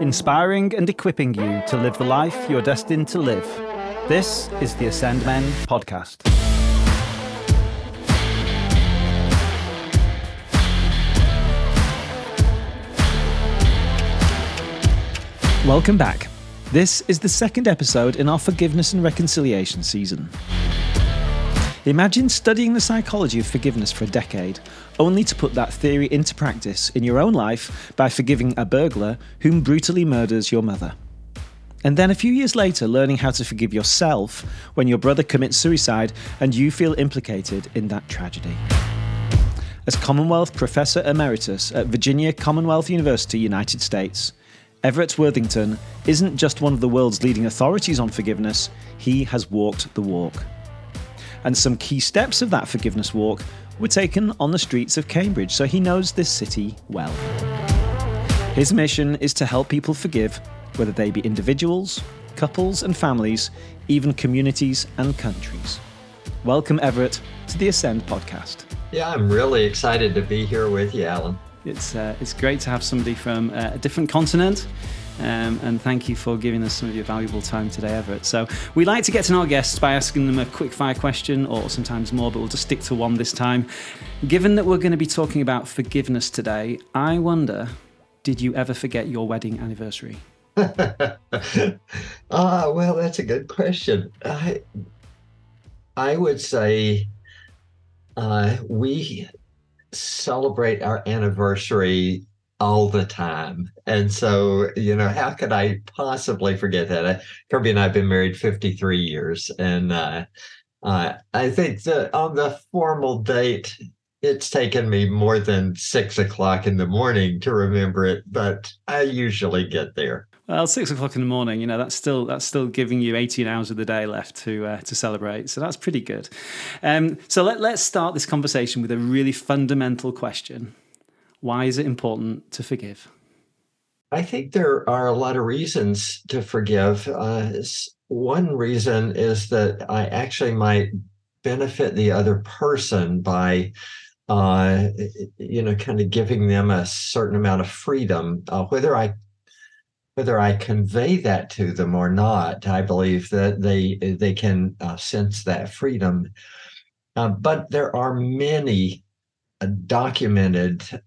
inspiring and equipping you to live the life you're destined to live. This is the Ascend Men podcast. Welcome back. This is the second episode in our forgiveness and reconciliation season. Imagine studying the psychology of forgiveness for a decade, only to put that theory into practice in your own life by forgiving a burglar whom brutally murders your mother. And then a few years later, learning how to forgive yourself when your brother commits suicide and you feel implicated in that tragedy. As Commonwealth Professor Emeritus at Virginia Commonwealth University, United States, Everett Worthington isn't just one of the world's leading authorities on forgiveness, he has walked the walk and some key steps of that forgiveness walk were taken on the streets of Cambridge, so he knows this city well. His mission is to help people forgive, whether they be individuals, couples and families, even communities and countries. Welcome, Everett, to the Ascend podcast. Yeah, I'm really excited to be here with you, Alan. It's, uh, it's great to have somebody from uh, a different continent um, and thank you for giving us some of your valuable time today, Everett. So, we like to get to know our guests by asking them a quick fire question or sometimes more, but we'll just stick to one this time. Given that we're going to be talking about forgiveness today, I wonder did you ever forget your wedding anniversary? ah, well, that's a good question. I, I would say uh, we celebrate our anniversary all the time. And so, you know, how could I possibly forget that? Kirby and I have been married 53 years. And uh, uh, I think that on the formal date, it's taken me more than six o'clock in the morning to remember it, but I usually get there. Well, six o'clock in the morning, you know, that's still that's still giving you 18 hours of the day left to uh, to celebrate. So that's pretty good. Um, so let, let's start this conversation with a really fundamental question. Why is it important to forgive? I think there are a lot of reasons to forgive. Uh, one reason is that I actually might benefit the other person by, uh, you know, kind of giving them a certain amount of freedom. Uh, whether I whether I convey that to them or not, I believe that they they can uh, sense that freedom. Uh, but there are many uh, documented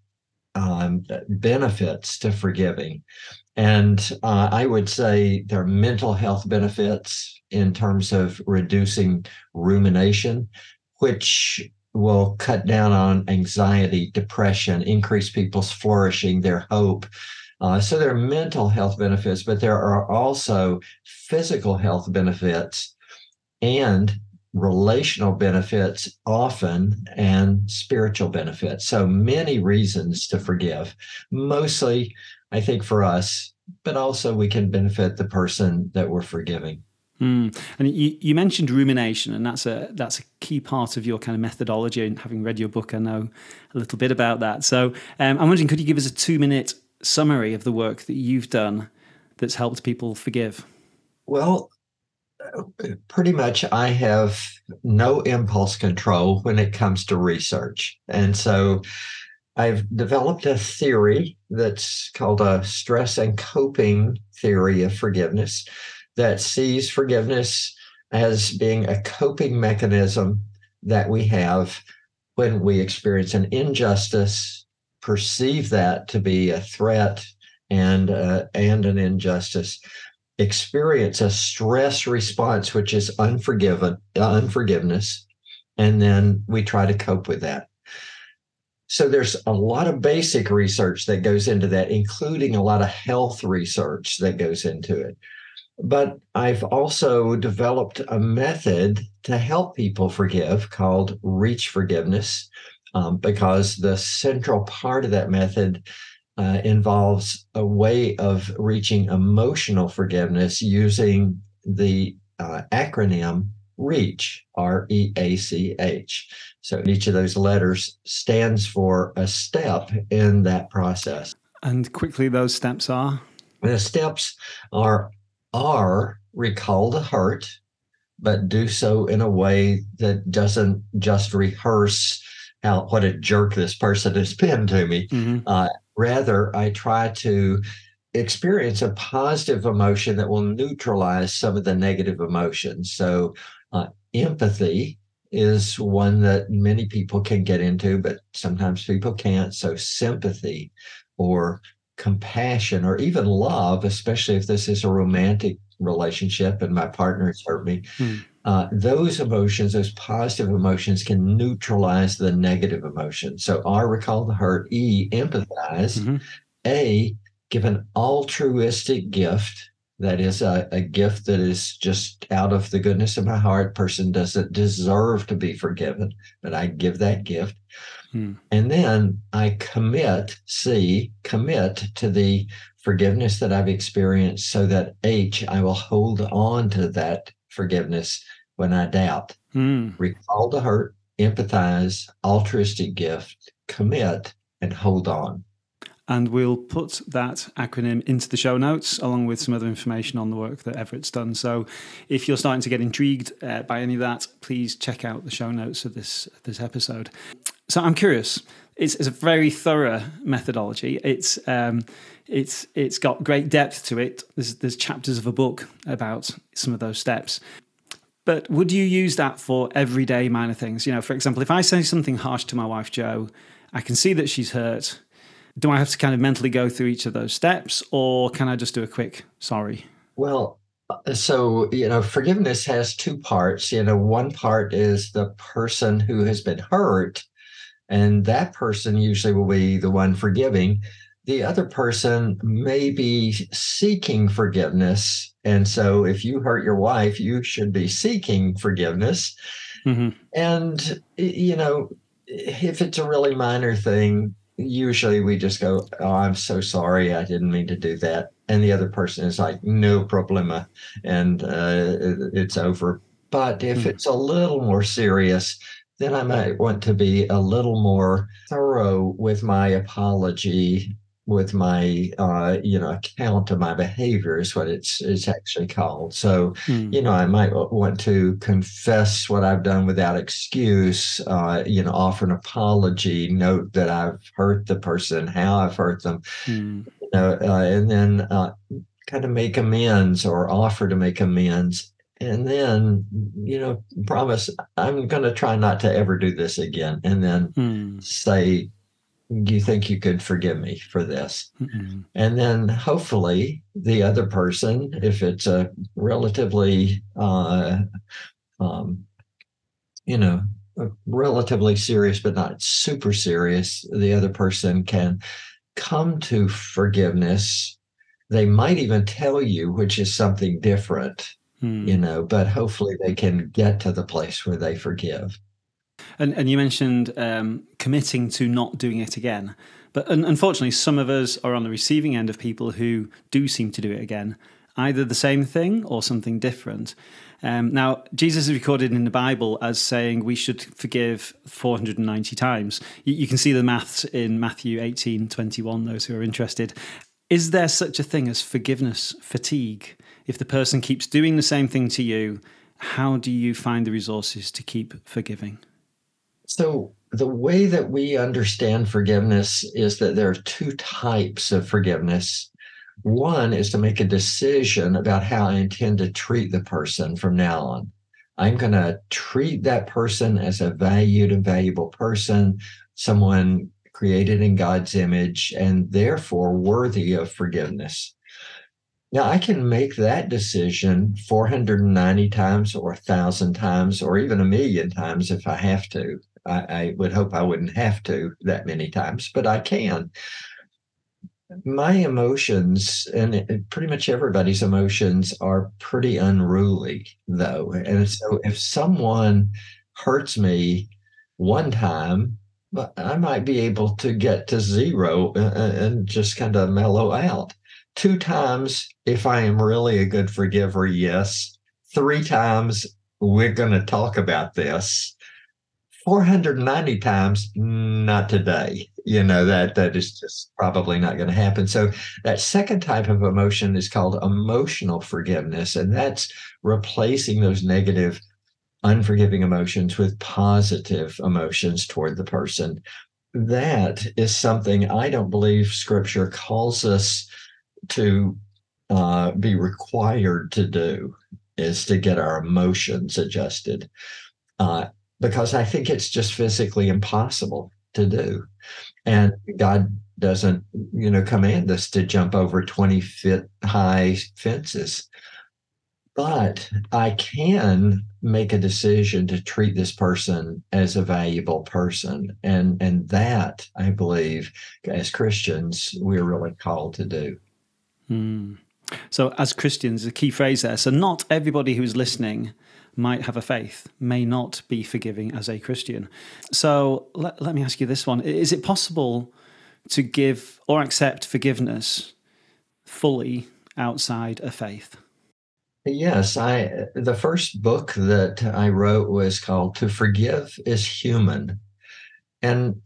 um, benefits to forgiving. And uh, I would say there are mental health benefits in terms of reducing rumination, which will cut down on anxiety, depression, increase people's flourishing, their hope. Uh, so there are mental health benefits, but there are also physical health benefits and relational benefits often and spiritual benefits. So many reasons to forgive. Mostly, I think, for us, but also we can benefit the person that we're forgiving. Mm. And you, you mentioned rumination, and that's a that's a key part of your kind of methodology. And having read your book, I know a little bit about that. So um, I'm wondering, could you give us a two minute summary of the work that you've done that's helped people forgive? Well, pretty much I have no impulse control when it comes to research. And so I've developed a theory that's called a stress and coping theory of forgiveness that sees forgiveness as being a coping mechanism that we have when we experience an injustice, perceive that to be a threat and uh, and an injustice, experience a stress response, which is unforgiven, uh, unforgiveness, and then we try to cope with that. So there's a lot of basic research that goes into that, including a lot of health research that goes into it. But I've also developed a method to help people forgive called Reach Forgiveness, um, because the central part of that method uh, involves a way of reaching emotional forgiveness using the uh, acronym REACH, R E A C H. So each of those letters stands for a step in that process. And quickly, those steps are? The steps are R, recall the hurt, but do so in a way that doesn't just rehearse how what a jerk this person has been to me. Mm-hmm. Uh, Rather, I try to experience a positive emotion that will neutralize some of the negative emotions. So, uh, empathy is one that many people can get into, but sometimes people can't. So, sympathy or compassion or even love, especially if this is a romantic relationship and my partner has hurt me, hmm. Uh, those emotions, those positive emotions, can neutralize the negative emotions. So, R, recall the hurt, E, empathize, mm-hmm. A, give an altruistic gift that is a, a gift that is just out of the goodness of my heart person doesn't deserve to be forgiven but i give that gift hmm. and then i commit c commit to the forgiveness that i've experienced so that h i will hold on to that forgiveness when i doubt hmm. recall the hurt empathize altruistic gift commit and hold on and we'll put that acronym into the show notes along with some other information on the work that Everett's done. So if you're starting to get intrigued uh, by any of that, please check out the show notes of this this episode. So I'm curious. It's, it's a very thorough methodology. It's um, it's it's got great depth to it. There's there's chapters of a book about some of those steps. But would you use that for everyday minor things? You know, for example, if I say something harsh to my wife Joe, I can see that she's hurt do I have to kind of mentally go through each of those steps or can I just do a quick sorry? Well, uh, so, you know, forgiveness has two parts. You know, one part is the person who has been hurt, and that person usually will be the one forgiving. The other person may be seeking forgiveness. And so, if you hurt your wife, you should be seeking forgiveness. Mm-hmm. And, you know, if it's a really minor thing, usually we just go, "Oh, I'm so sorry, I didn't mean to do that," and the other person is like, "No problema," and uh, it's over. But if mm-hmm. it's a little more serious, then I might want to be a little more thorough with my apology with my uh, you know account of my behavior is what it's it's actually called. So mm. you know I might want to confess what I've done without excuse. Uh, you know, offer an apology, note that I've hurt the person, how I've hurt them, mm. you know, uh, and then uh, kind of make amends or offer to make amends. And then, you know, promise I'm going to try not to ever do this again. And then mm. say, you think you could forgive me for this? Mm-mm. And then hopefully the other person, if it's a relatively, uh, um, you know, relatively serious, but not super serious, the other person can come to forgiveness. They might even tell you, which is something different, mm. you know, but hopefully they can get to the place where they forgive. And, and you mentioned um, committing to not doing it again. But unfortunately, some of us are on the receiving end of people who do seem to do it again, either the same thing or something different. Um, now, Jesus is recorded in the Bible as saying we should forgive 490 times. You, you, can see the maths in Matthew 18 21, those who are interested. Is there such a thing as forgiveness fatigue? If the person keeps doing the same thing to you, how do you find the resources to keep forgiving? So, the way that we understand forgiveness is that there are two types of forgiveness. One is to make a decision about how I intend to treat the person from now on. I'm going to treat that person as a valued and valuable person, someone created in God's image, and therefore worthy of forgiveness. Now, I can make that decision 490 times or 1,000 times or even a million times if I have to. I, I would hope I wouldn't have to that many times, but I can. My emotions, and pretty much everybody's emotions, are pretty unruly, though. And so if someone hurts me one time, I might be able to get to zero uh, uh, and just kind of mellow out. Two times, if I am really a good forgiver, yes. Three times, we're going to talk about this 490 times not today. You know that that is just probably not going to happen. So that second type of emotion is called emotional forgiveness and that's replacing those negative unforgiving emotions with positive emotions toward the person. That is something i don't believe scripture calls us to uh, be required to do is to get our emotions adjusted. Uh, because I think it's just physically impossible to do. And God doesn't, you know, command us to jump over 20 foot high fences. But I can make a decision to treat this person as a valuable person. And, and that, I believe, as Christians, we're really called to do. Hmm. So, as Christians, a key phrase there. So, not everybody who's listening might have a faith, may not be forgiving as a Christian. So, let, let me ask you this one Is it possible to give or accept forgiveness fully outside a faith? Yes, I the first book that I wrote was called To Forgive is Human. And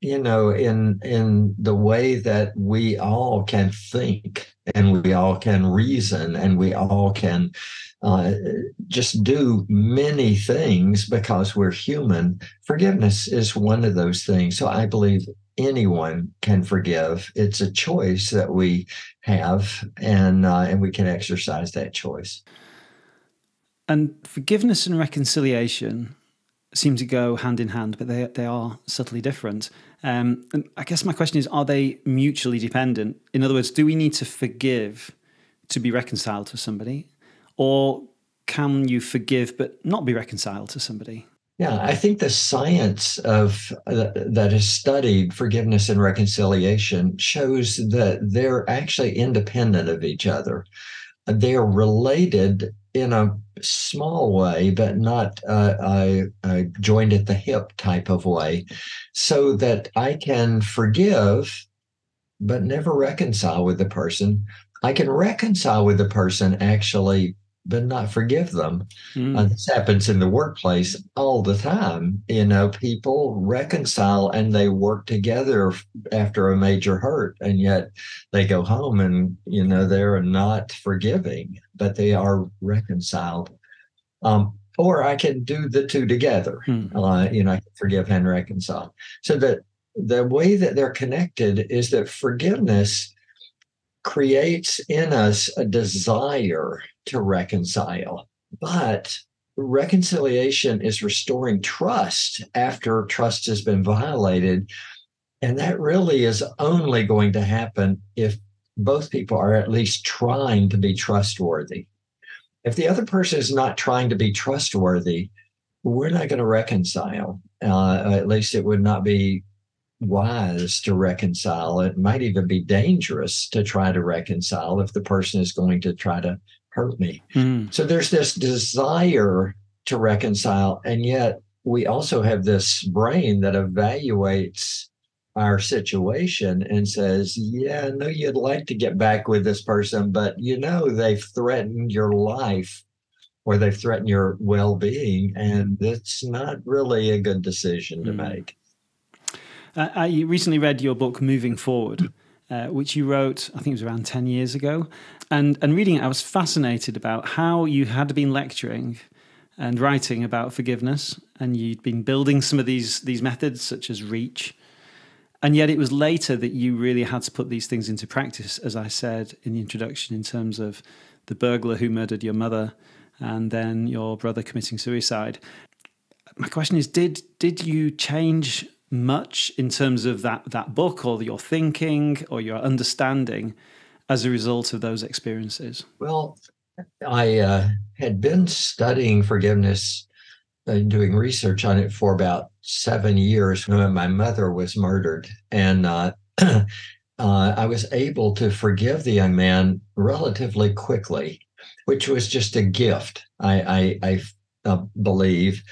you know, in in the way that we all can think and we all can reason and we all can uh, just do many things because we're human. Forgiveness is one of those things. So I believe anyone can forgive. It's a choice that we have, and uh, and we can exercise that choice. And forgiveness and reconciliation seem to go hand in hand, but they they are subtly different. Um, and I guess my question is: Are they mutually dependent? In other words, do we need to forgive to be reconciled to somebody, or can you forgive but not be reconciled to somebody? Yeah, I think the science of uh, that has studied forgiveness and reconciliation shows that they're actually independent of each other. They're related in a small way, but not uh, a, joined at the hip type of way, so that I can forgive but never reconcile with the person. I can reconcile with the person actually but not forgive them. Mm. Uh, this happens in the workplace all the time. You know, people reconcile and they work together after a major hurt, and yet they go home and, you know, they're not forgiving, but they are reconciled. Um, or I can do the two together. Mm. Uh, you know, I can forgive and reconcile. So that the way that they're connected is that forgiveness creates in us a desire to reconcile. But reconciliation is restoring trust after trust has been violated. And that really is only going to happen if both people are at least trying to be trustworthy. If the other person is not trying to be trustworthy, we're not going to reconcile. Uh, at least it would not be wise to reconcile. It might even be dangerous to try to reconcile if the person is going to try to hurt me. Mm. So there's this desire to reconcile. And yet we also have this brain that evaluates our situation and says, Yeah, I know you'd like to get back with this person, but you know they've threatened your life or they've threatened your well being. And it's not really a good decision to mm. make. Uh, I recently read your book, Moving Forward. Uh, which you wrote, I think it was around 10 years ago. And, and reading it, I was fascinated about how you had been lecturing and writing about forgiveness, and you'd been building some of these, these methods, such as REACH. And yet, it was later that you really had to put these things into practice, as I said in the introduction, in terms of the burglar who murdered your mother and then your brother committing suicide. My question is did, did you change much in terms of that that book or your thinking or your understanding as a result of those experiences? Well, I uh, had been studying forgiveness and doing research on it for about seven years when my mother was murdered, and uh, uh, I was able to forgive the young man relatively quickly, which was just a gift. I, I, I uh, believe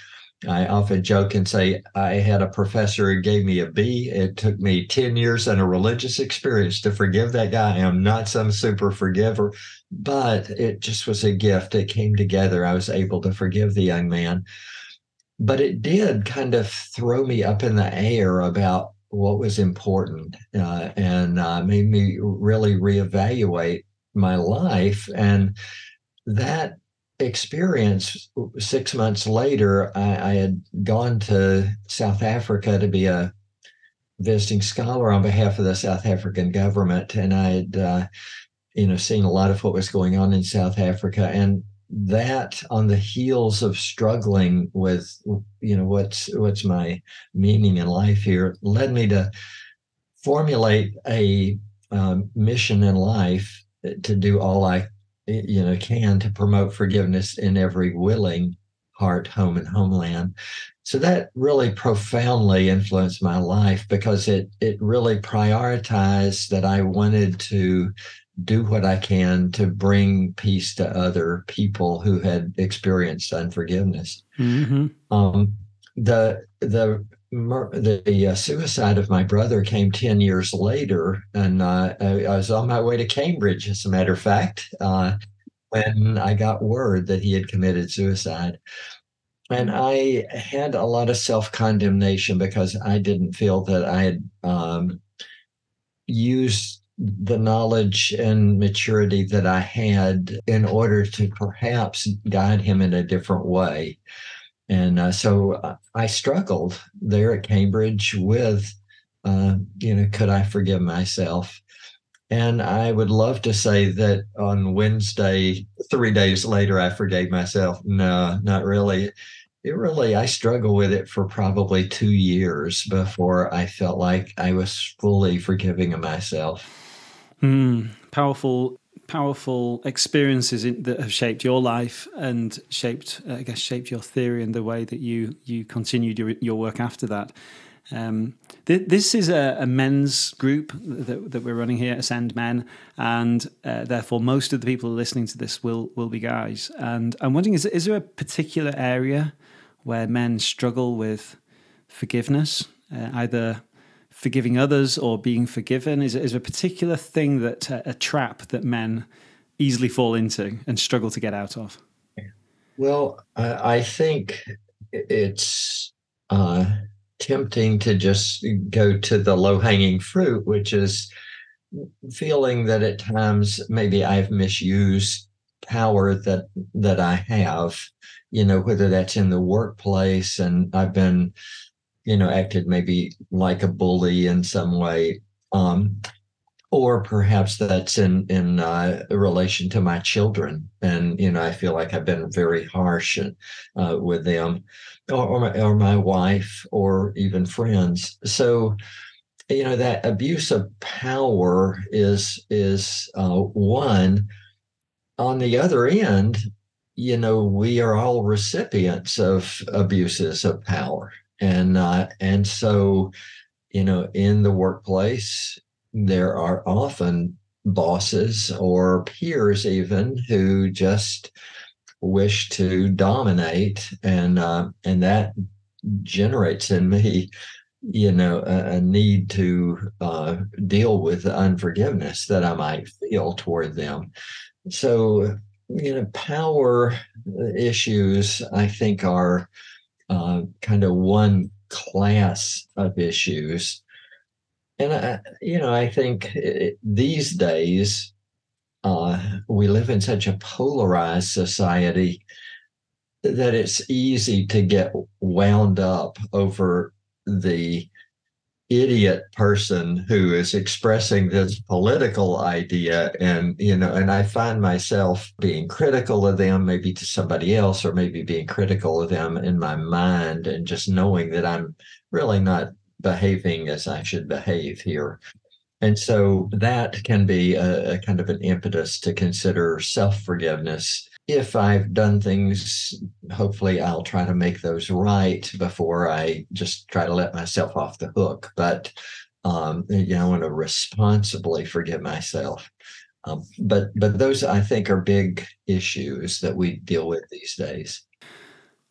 I often joke and say I had a professor who gave me a B. It took me 10 years and a religious experience to forgive that guy. I am not some super forgiver, but it just was a gift. It came together. I was able to forgive the young man. But it did kind of throw me up in the air about what was important uh, and uh, made me really reevaluate my life. And that experience six months later I, I, had gone to south africa to be a visiting scholar on behalf of the south african government and i had uh, you know, seeing a lot of what was going on in South Africa. And that on the heels of struggling with, you know, what's what's my meaning in life here led me to formulate a um, mission in life to do all I you know can to promote forgiveness in every willing heart, home, and homeland. So that really profoundly influenced my life because it it really prioritized that I wanted to do what I can to bring peace to other people who had experienced unforgiveness. Mm-hmm. Um, the the the uh, suicide of my brother came 10 years later and uh, I, I, was on my way to cambridge as a matter of fact uh, when i got word that he had committed suicide. And i had a lot of self-condemnation because i didn't feel that i had um, used the knowledge and maturity that i had in order to perhaps guide him in a different way and uh, so uh, I struggled there at Cambridge with, uh, you know, could I forgive myself? And I would love to say that on Wednesday, three days later, I forgave myself. No, not really. It really, I struggled with it for probably two years before I felt like I was fully forgiving of myself. Mm, powerful powerful experiences in, that have shaped your life and shaped, I guess, shaped your theory and the way that you you continued your, your work after that. Um, th- this is a, a, men's group that, that, we're running here, Ascend Men, and uh, therefore most of the people listening to this will will be guys. And I'm wondering, is is there a particular area where men struggle with forgiveness, uh, either forgiving others or being forgiven? Is, is a particular thing that uh, a trap that men easily fall into and struggle to get out of? Well, I think it's uh, tempting to just go to the low hanging fruit, which is feeling that at times maybe I've misused power that that I have, you know, whether that's in the workplace and I've been you know, acted maybe like a bully in some way. Um, or perhaps that's in in uh, relation to my children, and you know I feel like I've been very harsh uh, with them, or or my, or my wife, or even friends. So you know that abuse of power is is uh, one. On the other end, you know we are all recipients of abuses of power, and uh, and so you know in the workplace there are often bosses or peers even who just wish to dominate and uh, and that generates in me you know a, a need to uh, deal with unforgiveness that i might feel toward them. So you know power issues i think are uh, kind of one class of issues. And, I, you know, I think it, these days uh, we live in such a polarized society that it's easy to get wound up over the idiot person who is expressing this political idea and you know and i find myself being critical of them maybe to somebody else or maybe being critical of them in my mind and just knowing that i'm really not behaving as i should behave here. And so that can be a, a kind of an impetus to consider self-forgiveness if I've done things, hopefully I'll try to make those right before I just try to let myself off the hook. But um, you know, I want to responsibly forgive myself. Um, but but those I think are big issues that we deal with these days.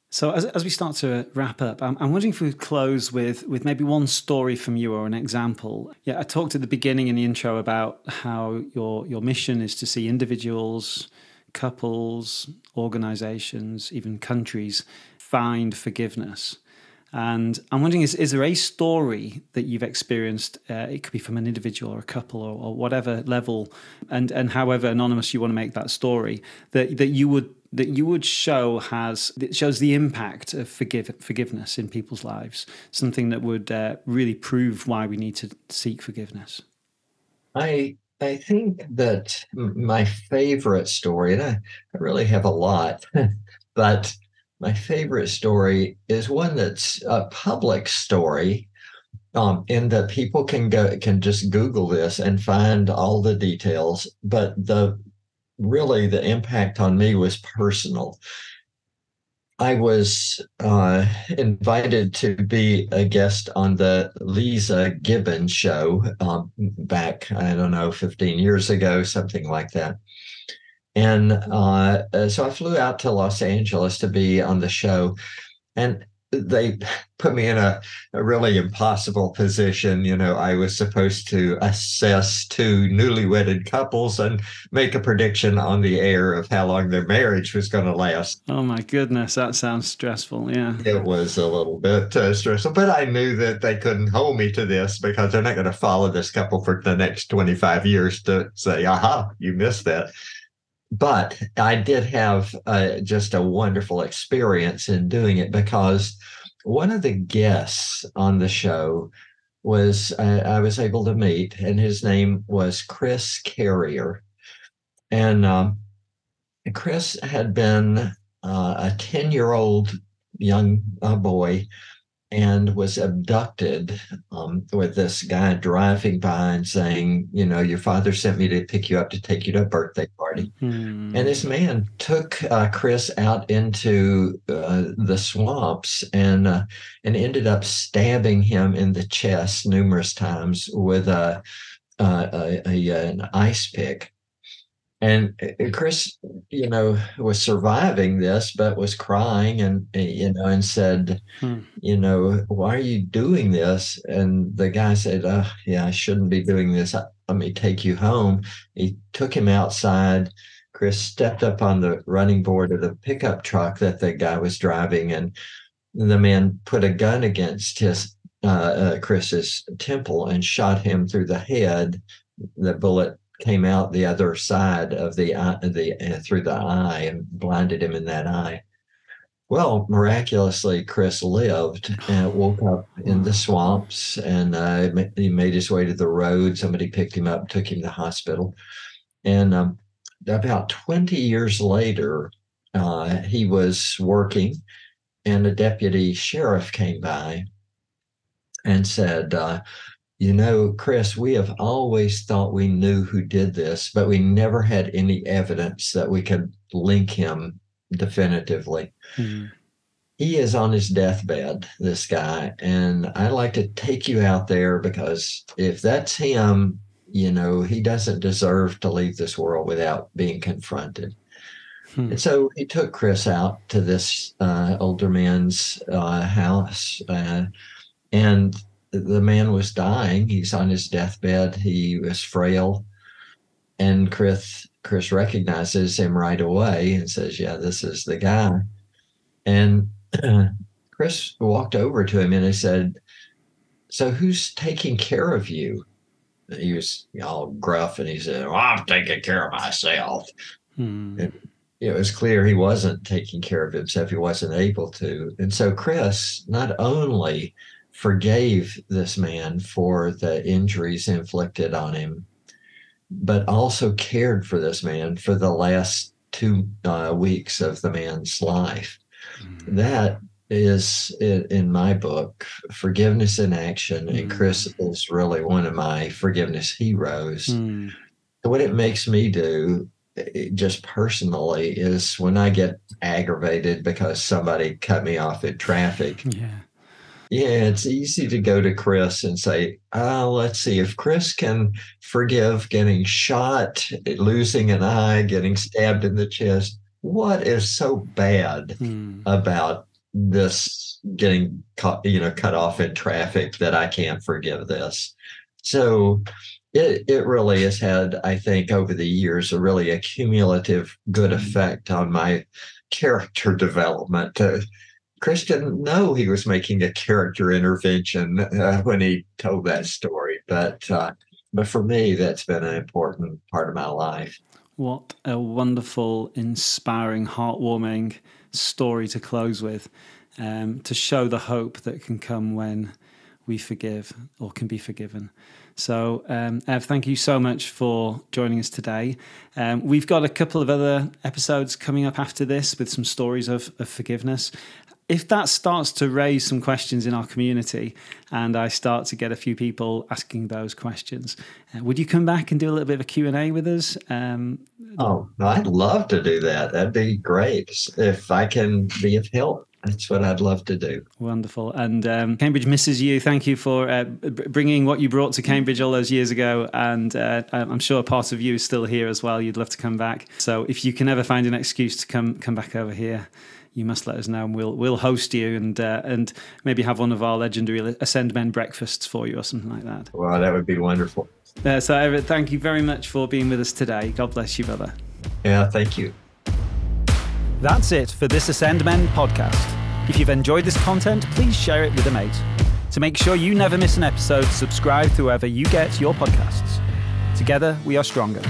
So as, as we start to wrap up, I'm, I'm wondering if we could close with with maybe one story from you or an example. Yeah, I talked at the beginning in the intro about how your your mission is to see individuals couples, organizations, even countries find forgiveness. And I'm wondering, is, is there a story that you've experienced? Uh, it could be from an individual or a couple or, or, whatever level, and, and however anonymous you want to make that story, that, that you would that you would show has that shows the impact of forgive, forgiveness in people's lives. Something that would uh, really prove why we need to seek forgiveness. I I think that my favorite story, and I, I really have a lot, but my favorite story is one that's a public story um, in that people can go can just Google this and find all the details. But the really the impact on me was personal. I was uh, invited to be a guest on the Leeza Gibbons show um, back, I don't know, 15 years ago, something like that. And uh, so I flew out to Los Angeles to be on the show. And they put me in a, a, really impossible position. You know, I was supposed to assess two newly wedded couples and make a prediction on the air of how long their marriage was going to last. Oh my goodness, that sounds stressful. Yeah. It was a little bit uh, stressful, but I knew that they couldn't hold me to this because they're not going to follow this couple for the next 25 years to say, aha, you missed that but I did have uh, just a wonderful experience in doing it because one of the guests on the show was uh, I was able to meet, and his name was Chris Carrier, and um, Chris had been uh, a ten year old young uh, boy and was abducted um, with this guy driving by and saying, you know, your father sent me to pick you up to take you to a birthday party. Hmm. And this man took uh, Chris out into uh, the swamps and uh, and ended up stabbing him in the chest numerous times with a, a, a an ice pick. And uh, Chris, you know, was surviving this, but was crying and, uh, you know, and said, hmm. you know, why are you doing this? And the guy said, oh, yeah, I shouldn't be doing this. Let me take you home. He took him outside. Chris stepped up on the running board of the pickup truck that the guy was driving, and the man put a gun against his uh, uh, Chris's temple and shot him through the head. The bullet came out the other side of the eye, the uh, through the eye and blinded him in that eye. Well, miraculously, Chris lived and woke up in the swamps, and uh, he made his way to the road. Somebody picked him up, took him to the hospital, and um, about twenty years later, uh, he was working, and a deputy sheriff came by and said, uh, you know, Chris, we have always thought we knew who did this, but we never had any evidence that we could link him definitively. Mm-hmm. He is on his deathbed, this guy. And I'd like to take you out there because if that's him, you know, he doesn't deserve to leave this world without being confronted. Hmm. And so he took Chris out to this uh, older man's uh, house. Uh, and the man was dying. He's on his deathbed. He was frail. And Chris Chris recognizes him right away and says, Yeah, this is the guy. And uh, Chris walked over to him and he said, So who's taking care of you? He was all gruff and he said, well, I'm taking care of myself. Hmm. it was clear he wasn't taking care of himself. He wasn't able to. And so Chris not only forgave this man for the injuries inflicted on him, but also cared for this man for the last two uh, weeks of the man's life. Mm-hmm. That is, in my book, forgiveness in action. Mm-hmm. And Chris is really one of my forgiveness heroes. Mm-hmm. What it makes me do just personally is when I get aggravated because somebody cut me off in traffic. Yeah yeah, it's easy to go to Chris and say, oh, let's see, if Chris can forgive getting shot, losing an eye, getting stabbed in the chest, what is so bad hmm. about this getting cut, you know, cut off in traffic that I can't forgive this? So it, it really has had, I think, over the years, a really accumulative good hmm. effect on my character development. Chris didn't know he was making a character intervention uh, when he told that story, but uh, but for me, that's been an important part of my life. What a wonderful, inspiring, heartwarming story to close with, um, to show the hope that can come when we forgive or can be forgiven. So, um, Ev, thank you so much for joining us today. Um, we've got a couple of other episodes coming up after this with some stories of, of forgiveness if that starts to raise some questions in our community and i start to get a few people asking those questions uh, would you come back and do a little bit of a q&a with us um, oh i'd love to do that that'd be great if i can be of help that's what I'd love to do. Wonderful. And um, Cambridge misses you. Thank you for uh, bringing what you brought to Cambridge all those years ago. And uh, I'm sure part of you is still here as well. You'd love to come back. So if you can ever find an excuse to come come back over here, you must let us know, and we'll we'll host you and uh, and maybe have one of our legendary Ascend Men breakfasts for you or something like that. Well, that would be wonderful. Uh, so, Everett, thank you very much for being with us today. God bless you, brother. Yeah, thank you. That's it for this Ascend Men podcast. If you've enjoyed this content, please share it with a mate. To make sure you never miss an episode, subscribe to wherever you get your podcasts. Together, we are stronger.